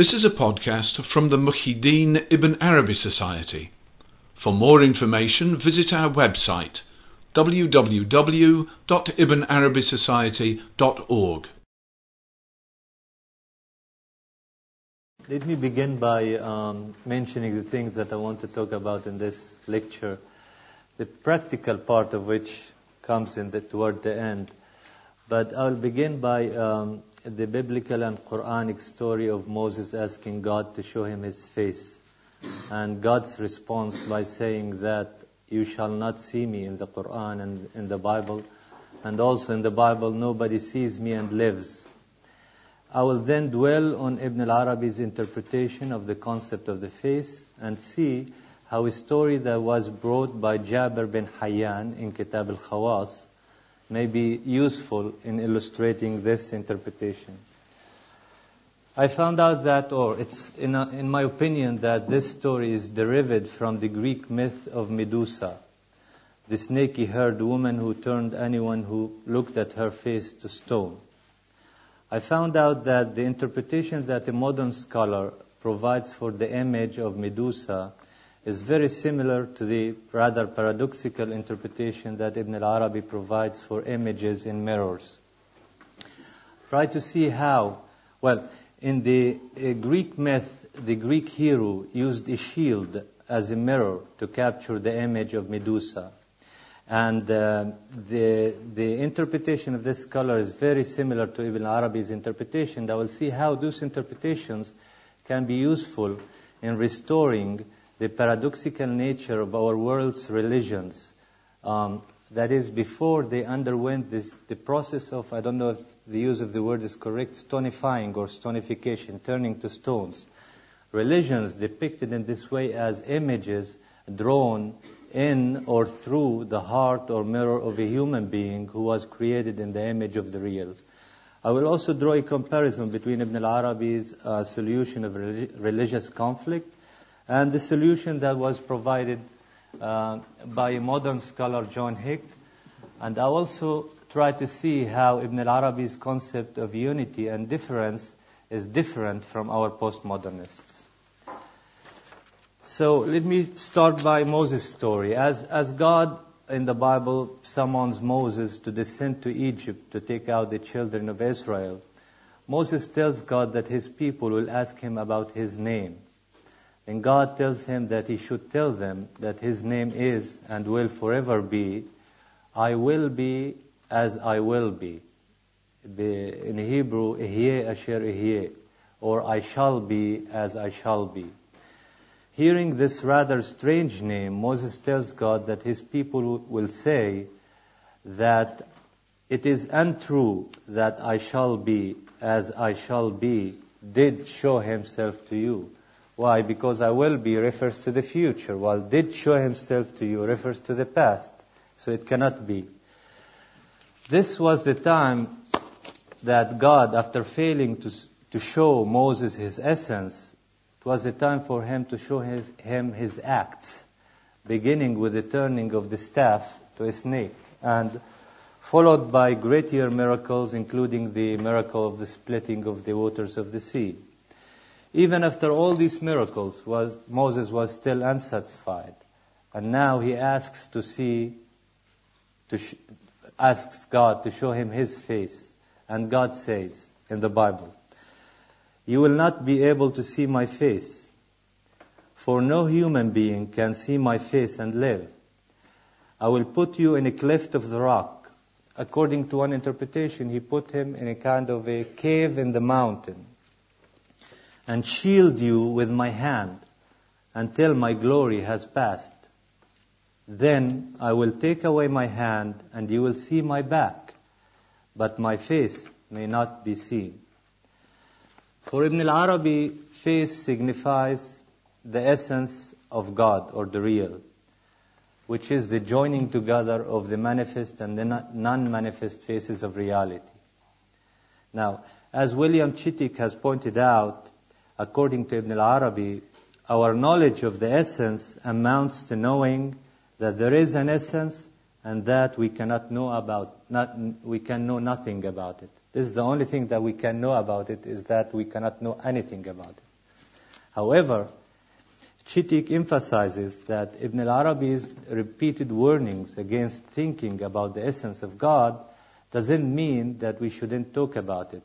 This is a podcast from the Muhyiddin Ibn Arabi Society. For more information, visit our website www.ibnarabisociety.org. Let me begin by um, mentioning the things that I want to talk about in this lecture, the practical part of which comes in the, toward the end. But I'll begin by um, the biblical and Quranic story of Moses asking God to show him his face. And God's response by saying that you shall not see me in the Quran and in the Bible. And also in the Bible, nobody sees me and lives. I will then dwell on Ibn al-Arabi's interpretation of the concept of the face and see how a story that was brought by Jabir bin Hayyan in Kitab al-Khawas may be useful in illustrating this interpretation. I found out that, or it's in, a, in my opinion, that this story is derived from the Greek myth of Medusa, the snaky haired woman who turned anyone who looked at her face to stone. I found out that the interpretation that a modern scholar provides for the image of Medusa is very similar to the rather paradoxical interpretation that Ibn al-Arabi provides for images in mirrors. Try to see how, well, in the uh, Greek myth, the Greek hero used a shield as a mirror to capture the image of Medusa. And uh, the, the interpretation of this scholar is very similar to Ibn Arabi's interpretation. I will see how those interpretations can be useful in restoring the paradoxical nature of our world's religions. Um, that is, before they underwent this, the process of, I don't know if the use of the word is correct, stonifying or stonification, turning to stones. Religions depicted in this way as images drawn in or through the heart or mirror of a human being who was created in the image of the real. I will also draw a comparison between Ibn al-Arabi's uh, solution of religious conflict and the solution that was provided uh, by a modern scholar, John Hick. And I also try to see how Ibn al-Arabi's concept of unity and difference is different from our postmodernists. So let me start by Moses' story. As, as God in the Bible summons Moses to descend to Egypt to take out the children of Israel, Moses tells God that his people will ask him about his name. And God tells him that he should tell them that his name is and will forever be, I will be as I will be. In Hebrew, Ehyeh Asher Ehyeh, or I shall be as I shall be. Hearing this rather strange name, Moses tells God that his people will say that it is untrue that I shall be as I shall be did show himself to you. Why? Because I will be refers to the future, while did show himself to you refers to the past. So it cannot be. This was the time that God, after failing to, to show Moses his essence, it was the time for him to show his, him his acts, beginning with the turning of the staff to a snake, and followed by greater miracles, including the miracle of the splitting of the waters of the sea. Even after all these miracles, was, Moses was still unsatisfied. And now he asks to see, to sh- asks God to show him his face. And God says in the Bible, you will not be able to see my face. For no human being can see my face and live. I will put you in a cleft of the rock. According to one interpretation, he put him in a kind of a cave in the mountain and shield you with my hand until my glory has passed. Then I will take away my hand and you will see my back, but my face may not be seen. For Ibn al-Arabi, face signifies the essence of God or the real, which is the joining together of the manifest and the non-manifest faces of reality. Now, as William Chittick has pointed out, according to Ibn al-Arabi, our knowledge of the essence amounts to knowing that there is an essence and that we cannot know about, not, we can know nothing about it. This is the only thing that we can know about it is that we cannot know anything about it. However, Chittick emphasizes that Ibn al-Arabi's repeated warnings against thinking about the essence of God doesn't mean that we shouldn't talk about it.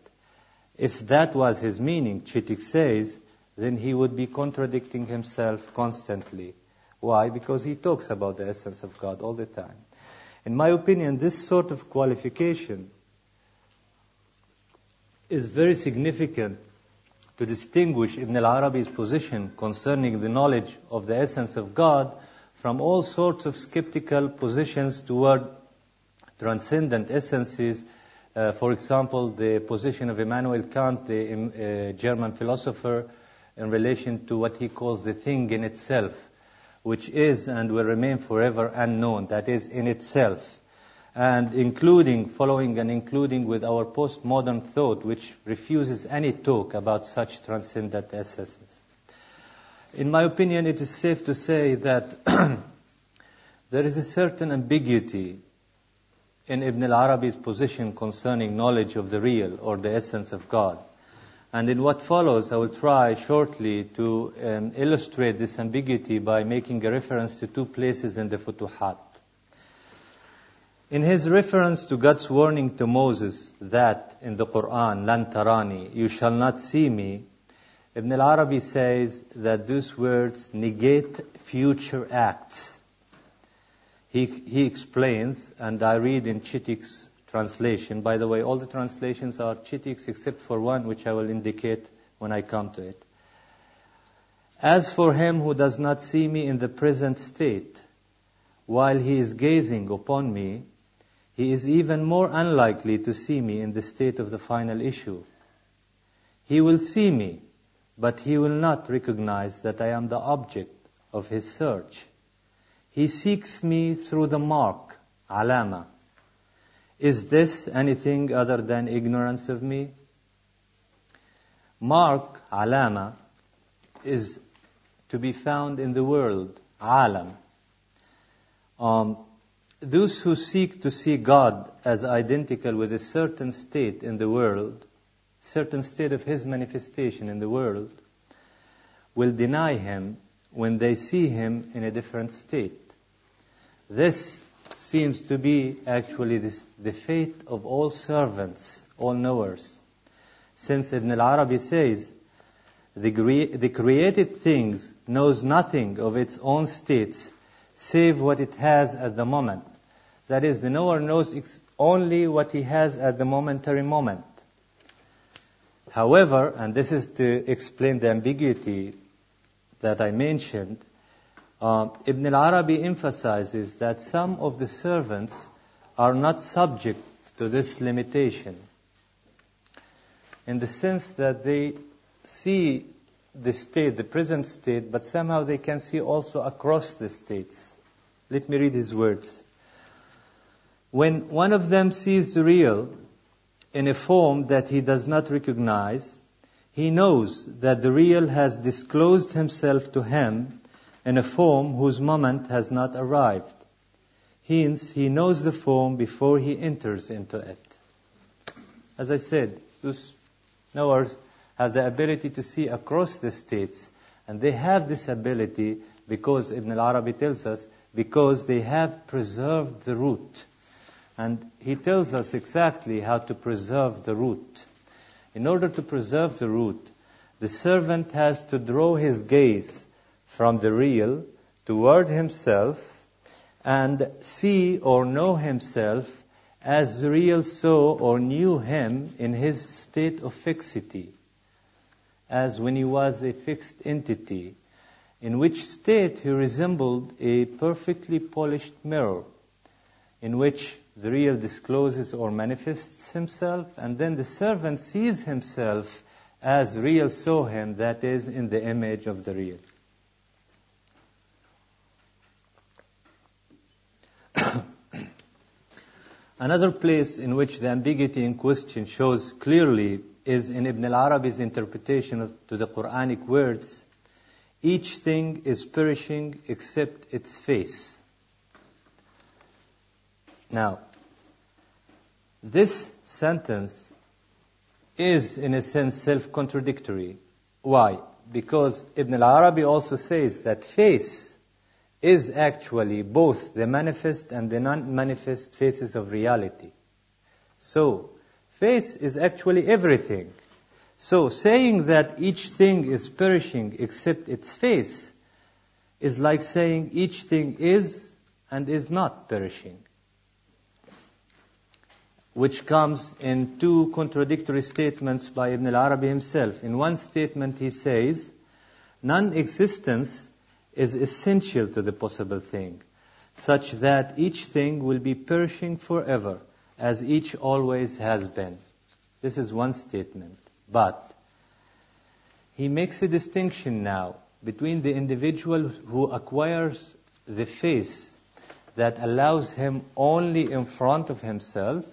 If that was his meaning, Chittick says, then he would be contradicting himself constantly. Why? Because he talks about the essence of God all the time. In my opinion, this sort of qualification is very significant to distinguish Ibn al-Arabi's position concerning the knowledge of the essence of God from all sorts of skeptical positions toward transcendent essences. Uh, for example, the position of Immanuel Kant, the uh, German philosopher, in relation to what he calls the thing in itself, which is and will remain forever unknown, that is, in itself and including, following and including with our postmodern thought, which refuses any talk about such transcendent essences. In my opinion, it is safe to say that there is a certain ambiguity in Ibn al-Arabi's position concerning knowledge of the real or the essence of God. And in what follows, I will try shortly to um, illustrate this ambiguity by making a reference to two places in the Futuhat. In his reference to God's warning to Moses that in the Quran, Lan tarani, you shall not see me, Ibn al-Arabi says that those words negate future acts. He, he explains, and I read in Chittick's translation. By the way, all the translations are Chittick's except for one, which I will indicate when I come to it. As for him who does not see me in the present state, while he is gazing upon me, he is even more unlikely to see me in the state of the final issue. He will see me, but he will not recognize that I am the object of his search. He seeks me through the mark, alama. Is this anything other than ignorance of me? Mark, alama, is to be found in the world, alam. Um, those who seek to see God as identical with a certain state in the world, certain state of His manifestation in the world, will deny Him when they see Him in a different state. This seems to be actually this, the fate of all servants, all knowers. Since Ibn al-Arabi says, the, the created things knows nothing of its own states save what it has at the moment. That is, the knower knows only what he has at the momentary moment. However, and this is to explain the ambiguity that I mentioned, uh, Ibn al-Arabi emphasizes that some of the servants are not subject to this limitation in the sense that they see the state, the present state, but somehow they can see also across the states. Let me read his words. When one of them sees the real in a form that he does not recognize, he knows that the real has disclosed himself to him in a form whose moment has not arrived. Hence, he knows the form before he enters into it. As I said, those knowers have the ability to see across the states, and they have this ability because Ibn al-Arabi tells us, because they have preserved the root. And he tells us exactly how to preserve the root. In order to preserve the root, the servant has to draw his gaze from the real toward himself and see or know himself as the real saw or knew him in his state of fixity, as when he was a fixed entity, in which state he resembled a perfectly polished mirror, in which the real discloses or manifests himself, and then the servant sees himself as real saw him, that is, in the image of the real. Another place in which the ambiguity in question shows clearly is in Ibn al-Arabi's interpretation of, to the Quranic words, each thing is perishing except its face. Now, this sentence is, in a sense, self contradictory. Why? Because Ibn al Arabi also says that face is actually both the manifest and the non manifest faces of reality. So, face is actually everything. So, saying that each thing is perishing except its face is like saying each thing is and is not perishing which comes in two contradictory statements by Ibn al-Arabi himself. In one statement he says, non-existence is essential to the possible thing, such that each thing will be perishing forever, as each always has been. This is one statement. But he makes a distinction now between the individual who acquires the face that allows him only in front of himself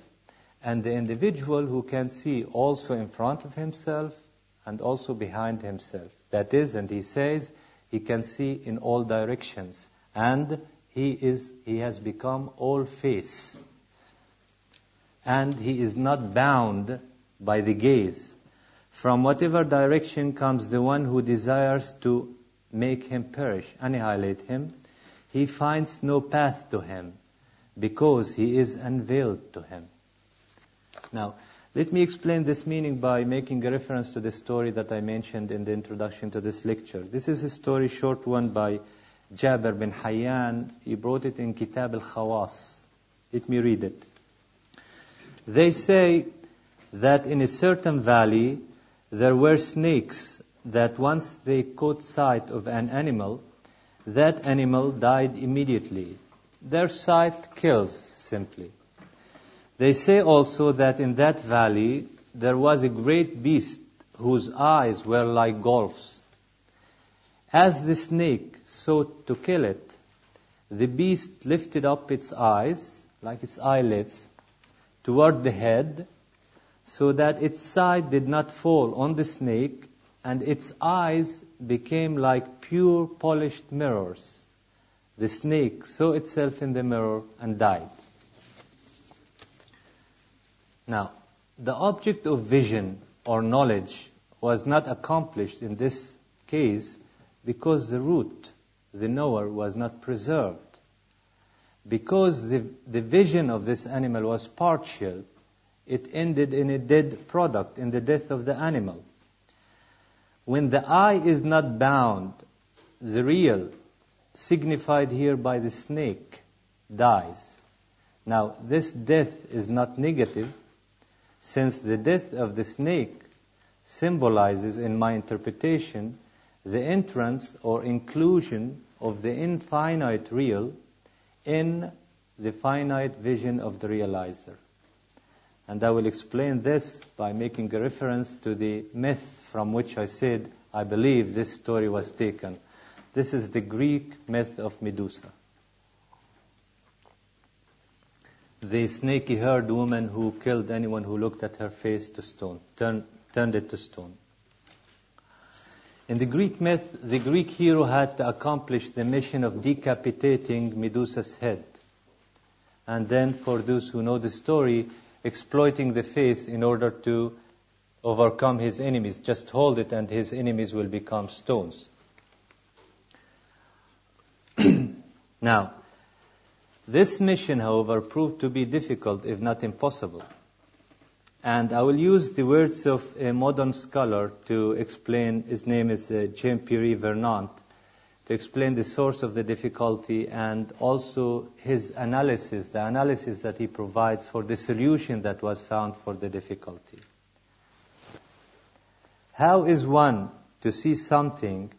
and the individual who can see also in front of himself and also behind himself. That is, and he says, he can see in all directions. And he, is, he has become all face. And he is not bound by the gaze. From whatever direction comes the one who desires to make him perish, annihilate him, he finds no path to him because he is unveiled to him. Now, let me explain this meaning by making a reference to the story that I mentioned in the introduction to this lecture. This is a story, short one by Jabir bin Hayyan. He brought it in Kitab al-Khawas. Let me read it. They say that in a certain valley there were snakes that once they caught sight of an animal, that animal died immediately. Their sight kills simply. They say also that in that valley there was a great beast whose eyes were like gulfs. As the snake sought to kill it, the beast lifted up its eyes, like its eyelids, toward the head, so that its sight did not fall on the snake, and its eyes became like pure polished mirrors. The snake saw itself in the mirror and died. Now, the object of vision or knowledge was not accomplished in this case because the root, the knower, was not preserved. Because the, the vision of this animal was partial, it ended in a dead product, in the death of the animal. When the eye is not bound, the real, signified here by the snake, dies. Now, this death is not negative, since the death of the snake symbolizes, in my interpretation, the entrance or inclusion of the infinite real in the finite vision of the realizer. And I will explain this by making a reference to the myth from which I said I believe this story was taken. This is the Greek myth of Medusa. The snaky haired woman who killed anyone who looked at her face to stone, turn, turned it to stone. In the Greek myth, the Greek hero had to accomplish the mission of decapitating Medusa's head. And then, for those who know the story, exploiting the face in order to overcome his enemies. Just hold it, and his enemies will become stones. now, this mission, however, proved to be difficult, if not impossible. And I will use the words of a modern scholar to explain, his name is uh, Jean-Pierre Vernant, to explain the source of the difficulty and also his analysis, the analysis that he provides for the solution that was found for the difficulty. How is one to see something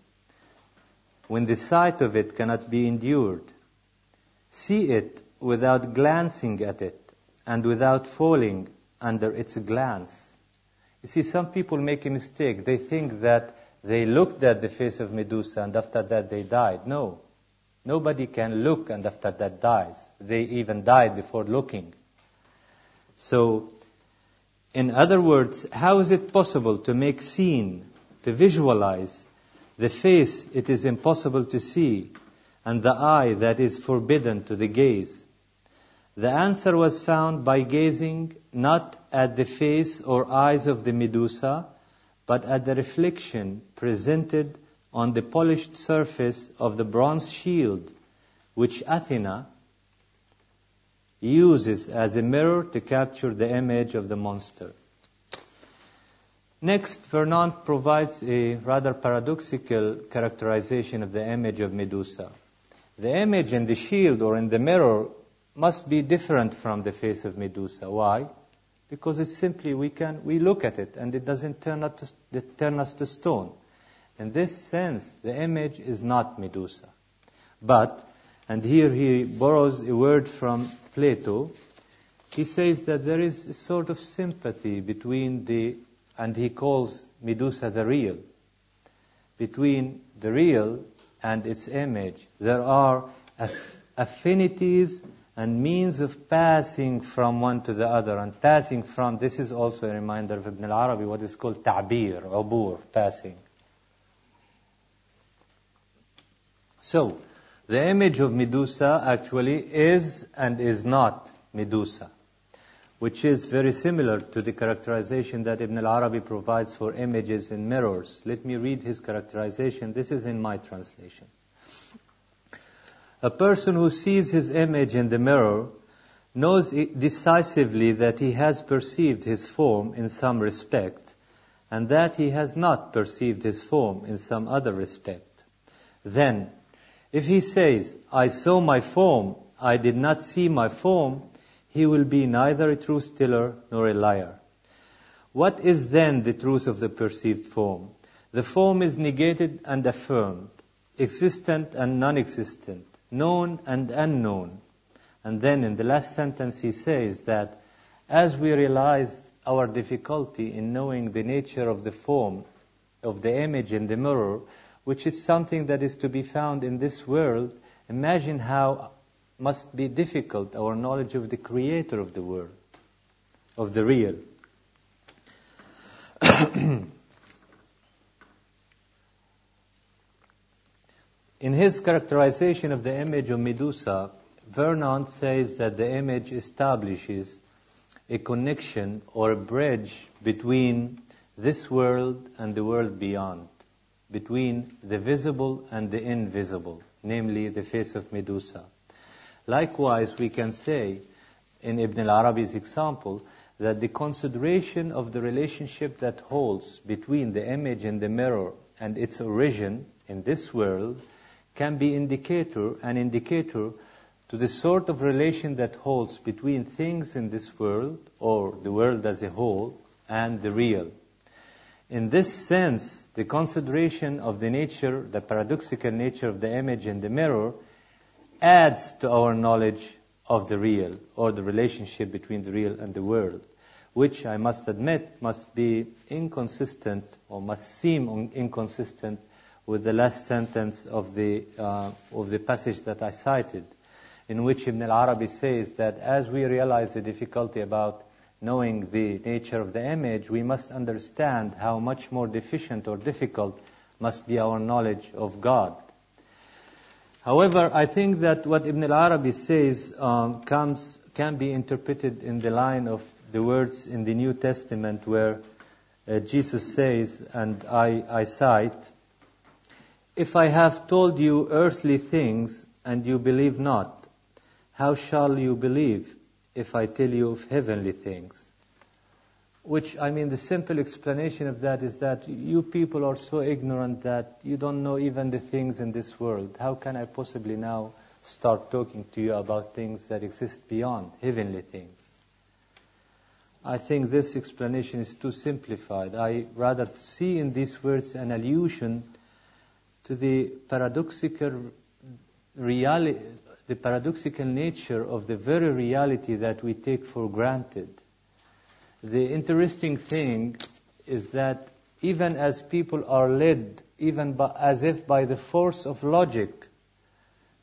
when the sight of it cannot be endured? See it without glancing at it and without falling under its glance. You see, some people make a mistake. They think that they looked at the face of Medusa and after that they died. No. Nobody can look and after that dies. They even died before looking. So, in other words, how is it possible to make seen, to visualize the face it is impossible to see, and the eye that is forbidden to the gaze. The answer was found by gazing not at the face or eyes of the Medusa, but at the reflection presented on the polished surface of the bronze shield which Athena uses as a mirror to capture the image of the monster. Next, Vernant provides a rather paradoxical characterization of the image of Medusa. The image in the shield or in the mirror must be different from the face of Medusa. Why? Because it's simply we can we look at it and it doesn't turn us to, turn us to stone. In this sense, the image is not Medusa. But, and here he borrows a word from Plato, he says that there is a sort of sympathy between the, and he calls Medusa the real, between the real and its image. There are affinities and means of passing from one to the other and passing from this is also a reminder of Ibn al-Arabi what is called ta'bir, ubur, passing. So, the image of Medusa actually is and is not Medusa, which is very similar to the characterization that Ibn al-Arabi provides for images in mirrors. Let me read his characterization. This is in my translation. A person who sees his image in the mirror knows decisively that he has perceived his form in some respect and that he has not perceived his form in some other respect. Then, if he says, I saw my form, I did not see my form, he will be neither a truth teller nor a liar. What is then the truth of the perceived form? The form is negated and affirmed, existent and non existent known and unknown. And then in the last sentence he says that as we realize our difficulty in knowing the nature of the form of the image in the mirror, which is something that is to be found in this world, imagine how must be difficult our knowledge of the creator of the world, of the real. In his characterization of the image of Medusa, Vernant says that the image establishes a connection or a bridge between this world and the world beyond, between the visible and the invisible, namely the face of Medusa. Likewise, we can say, in Ibn al-Arabi's example, that the consideration of the relationship that holds between the image in the mirror and its origin in this world can be indicator, an indicator to the sort of relation that holds between things in this world, or the world as a whole, and the real. In this sense, the consideration of the nature, the paradoxical nature of the image in the mirror, adds to our knowledge of the real, or the relationship between the real and the world, which I must admit must be inconsistent, or must seem inconsistent with the last sentence of the, uh, of the passage that I cited, in which Ibn al-Arabi says that as we realize the difficulty about knowing the nature of the image, we must understand how much more deficient or difficult must be our knowledge of God. However, I think that what Ibn al-Arabi says um, comes, can be interpreted in the line of the words in the New Testament where uh, Jesus says, and I, I cite, if I have told you earthly things and you believe not, how shall you believe if I tell you of heavenly things? Which, I mean, the simple explanation of that is that you people are so ignorant that you don't know even the things in this world. How can I possibly now start talking to you about things that exist beyond heavenly things? I think this explanation is too simplified. I rather see in these words an allusion to the paradoxical reality, the paradoxical nature of the very reality that we take for granted. The interesting thing is that even as people are led, even by, as if by the force of logic,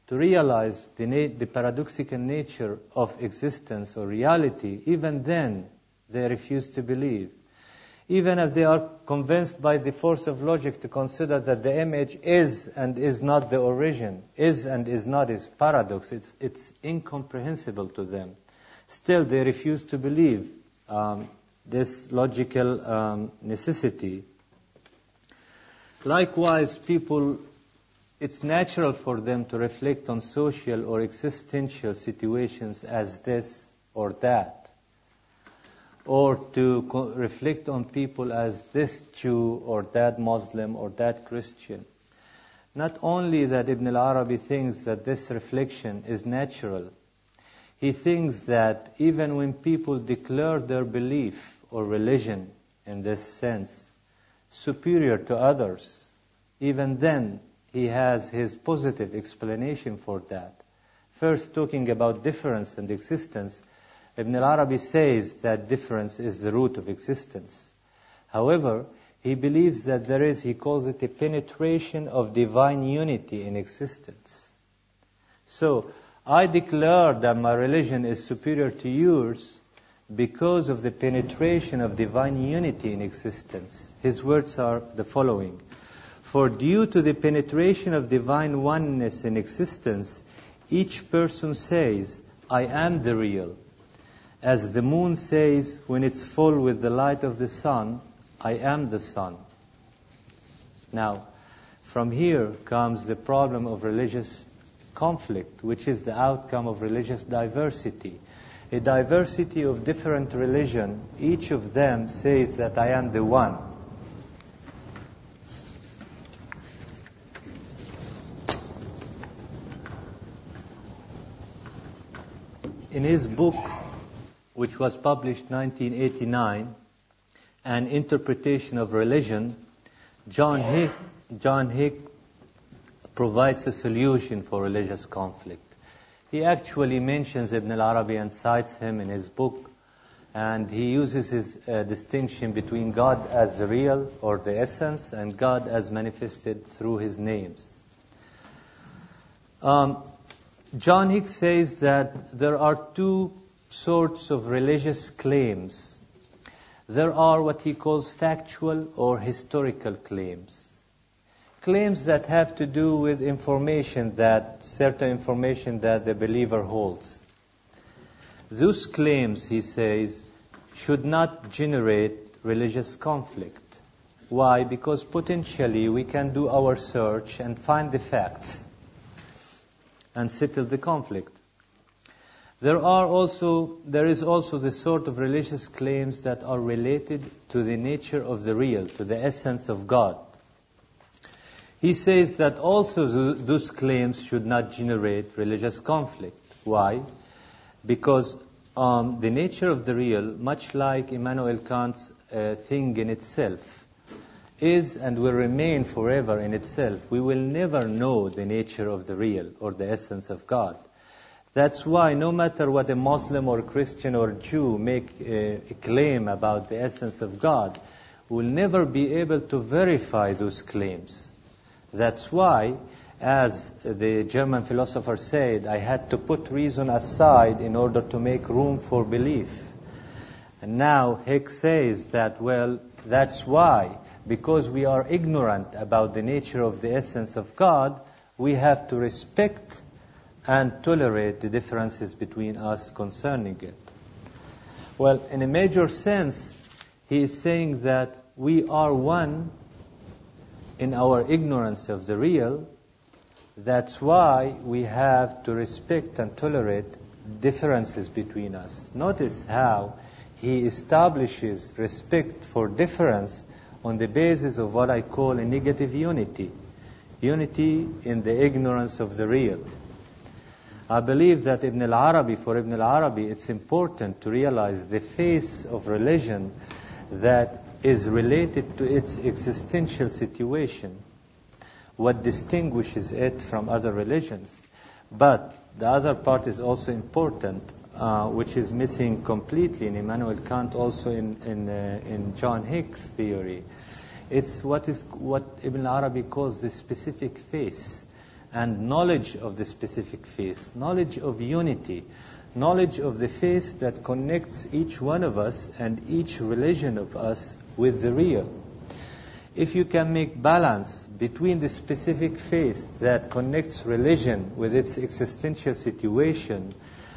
to realize the, na- the paradoxical nature of existence or reality, even then they refuse to believe. even if they are convinced by the force of logic to consider that the image is and is not the origin, is and is not is paradox, it's, it's incomprehensible to them. Still, they refuse to believe um, this logical um, necessity. Likewise, people, it's natural for them to reflect on social or existential situations as this or that, or to co- reflect on people as this Jew or that Muslim or that Christian. Not only that Ibn al-Arabi thinks that this reflection is natural, he thinks that even when people declare their belief or religion in this sense superior to others, even then he has his positive explanation for that. First, talking about difference and existence, Ibn al-Arabi says that difference is the root of existence. However, he believes that there is, he calls it a penetration of divine unity in existence. So, I declare that my religion is superior to yours because of the penetration of divine unity in existence. His words are the following For due to the penetration of divine oneness in existence, each person says, I am the real. As the moon says when it's full with the light of the sun, I am the sun. Now, from here comes the problem of religious conflict, which is the outcome of religious diversity. A diversity of different religion, each of them says that I am the one. In his book, which was published 1989, An Interpretation of Religion, John Hick, John Hick provides a solution for religious conflict. He actually mentions Ibn al-Arabi and cites him in his book, and he uses his uh, distinction between God as the real or the essence and God as manifested through his names. Um, John Hicks says that there are two sorts of religious claims. There are what he calls factual or historical claims claims that have to do with information that certain information that the believer holds. Those claims, he says, should not generate religious conflict. Why? Because potentially we can do our search and find the facts and settle the conflict. There are also there is also the sort of religious claims that are related to the nature of the real, to the essence of God. He says that also those claims should not generate religious conflict. Why? Because um, the nature of the real, much like Immanuel Kant's uh, thing in itself, is and will remain forever in itself. We will never know the nature of the real or the essence of God. That's why no matter what a Muslim or Christian or Jew make a, a claim about the essence of God, we'll never be able to verify those claims. That's why, as the German philosopher said, I had to put reason aside in order to make room for belief. And now Hicks says that, well, that's why, because we are ignorant about the nature of the essence of God, we have to respect and tolerate the differences between us concerning it. Well, in a major sense, he is saying that we are one in our ignorance of the real, that's why we have to respect and tolerate differences between us. Notice how he establishes respect for difference on the basis of what I call a negative unity. Unity in the ignorance of the real. I believe that Ibn al-Arabi, for Ibn al-Arabi, it's important to realize the face of religion that is related to its existential situation, what distinguishes it from other religions. But the other part is also important, uh, which is missing completely in Immanuel Kant, also in, in, uh, in John Hicks' theory. It's what, is, what Ibn Arabi calls the specific face and knowledge of the specific face, knowledge of unity, knowledge of the face that connects each one of us and each religion of us with the real. If you can make balance between the specific faith that connects religion with its existential situation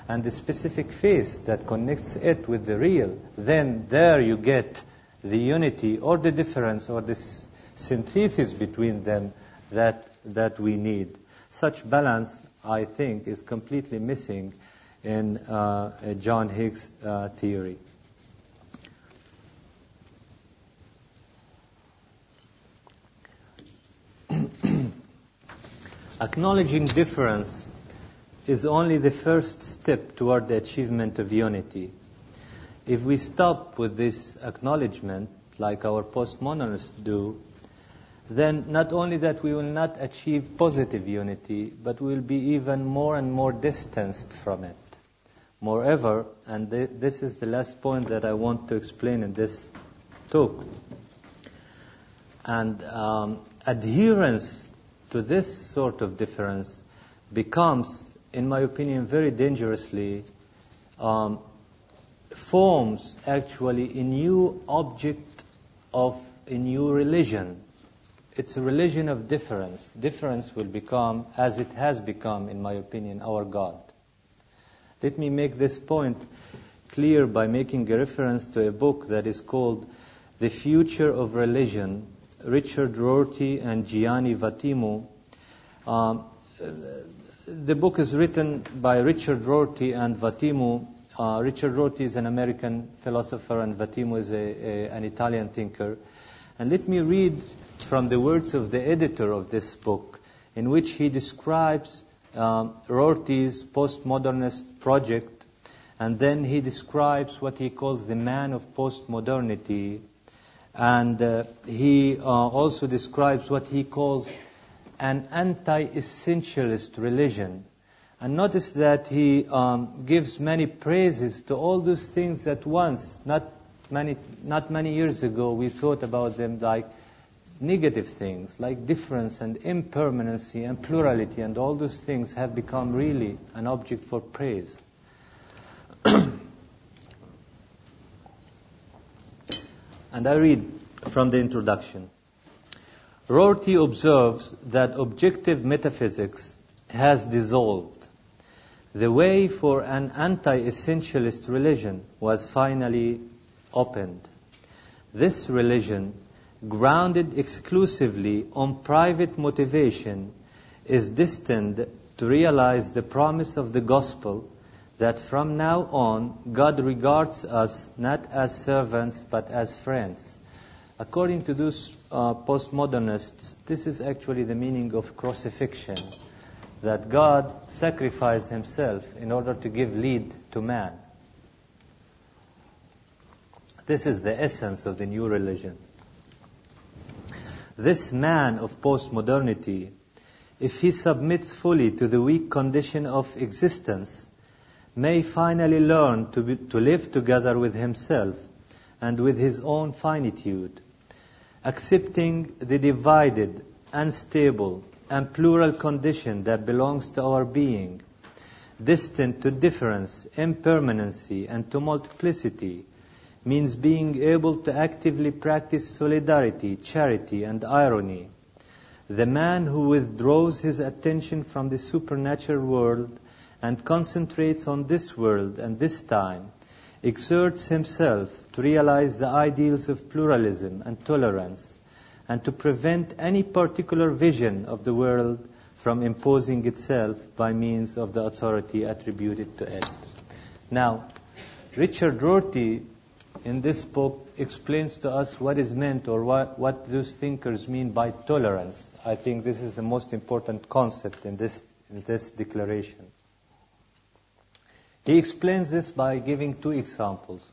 and the specific faith that connects it with the real, then there you get the unity or the difference or the synthesis between them that, that we need. Such balance, I think, is completely missing in uh, John Hicks' uh, theory. Acknowledging difference is only the first step toward the achievement of unity. If we stop with this acknowledgement, like our postmodernists do, then not only that we will not achieve positive unity, but we will be even more and more distanced from it. Moreover, and th- this is the last point that I want to explain in this talk, and um, adherence to this sort of difference becomes, in my opinion, very dangerously um, forms actually a new object of a new religion it's a religion of difference. Difference will become, as it has become, in my opinion, our God. Let me make this point clear by making a reference to a book that is called The Future of Religion, Richard Rorty and Gianni Vattimo. Um, the book is written by Richard Rorty and Vattimo. Uh, Richard Rorty is an American philosopher and Vattimo is a, a, an Italian thinker. And let me read from the words of the editor of this book, in which he describes um, Rorty's postmodernist project, and then he describes what he calls the man of postmodernity, and uh, he uh, also describes what he calls an anti-essentialist religion. And notice that he um, gives many praises to all those things that once, not many, not many years ago, we thought about them like negative things like difference and impermanency and plurality and all those things have become really an object for praise. and I read from the introduction. Rorty observes that objective metaphysics has dissolved. The way for an anti-essentialist religion was finally opened. This religion grounded exclusively on private motivation, is destined to realize the promise of the gospel that from now on God regards us not as servants but as friends. According to those uh, postmodernists, this is actually the meaning of crucifixion that God sacrificed himself in order to give lead to man. This is the essence of the new religion. This man of postmodernity, if he submits fully to the weak condition of existence, may finally learn to, be, to live together with himself and with his own finitude, accepting the divided, unstable, and plural condition that belongs to our being, distant to difference, impermanency, and to multiplicity, means being able to actively practice solidarity, charity, and irony. The man who withdraws his attention from the supernatural world and concentrates on this world and this time exerts himself to realize the ideals of pluralism and tolerance and to prevent any particular vision of the world from imposing itself by means of the authority attributed to it. Now, Richard Rorty in this book explains to us what is meant or what, what those thinkers mean by tolerance. I think this is the most important concept in this, in this declaration. He explains this by giving two examples.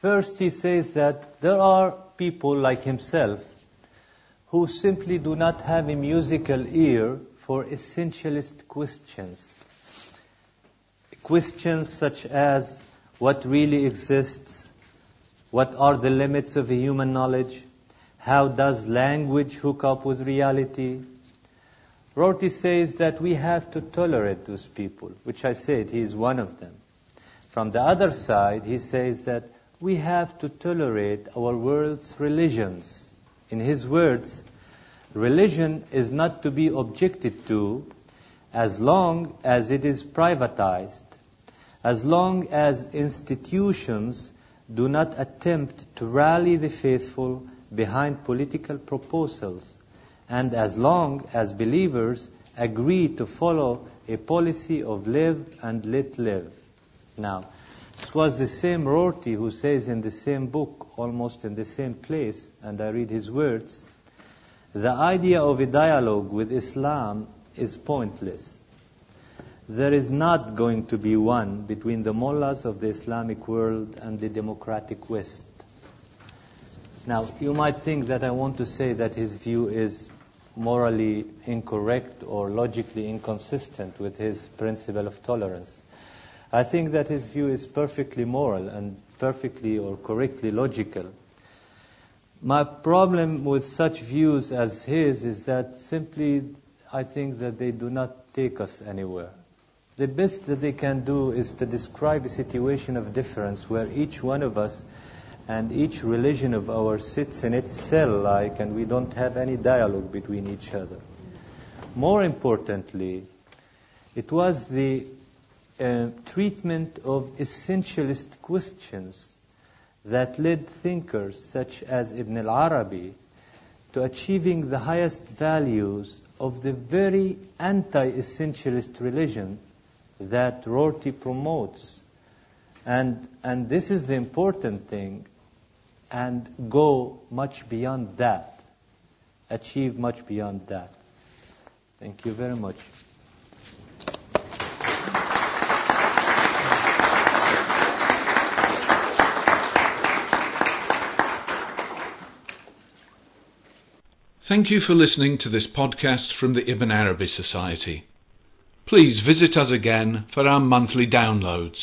First, he says that there are people like himself who simply do not have a musical ear for essentialist questions. Questions such as what really exists, what are the limits of human knowledge, how does language hook up with reality. Rorty says that we have to tolerate those people, which I said he is one of them. From the other side, he says that we have to tolerate our world's religions. In his words, religion is not to be objected to as long as it is privatized, as long as institutions do not attempt to rally the faithful behind political proposals, and as long as believers agree to follow a policy of live and let live. Now, this was the same Rorty who says in the same book, almost in the same place, and I read his words the idea of a dialogue with Islam is pointless. There is not going to be one between the mullahs of the Islamic world and the democratic West. Now, you might think that I want to say that his view is morally incorrect or logically inconsistent with his principle of tolerance. I think that his view is perfectly moral and perfectly or correctly logical. My problem with such views as his is that simply I think that they do not take us anywhere. The best that they can do is to describe a situation of difference where each one of us and each religion of ours sits in its cell like and we don't have any dialogue between each other. More importantly, it was the uh, treatment of essentialist questions that led thinkers such as Ibn al-Arabi to achieving the highest values of the very anti-essentialist religion that Rorty promotes. And, and this is the important thing, and go much beyond that, achieve much beyond that. Thank you very much. Thank you for listening to this podcast from the Ibn Arabi Society. Please visit us again for our monthly downloads.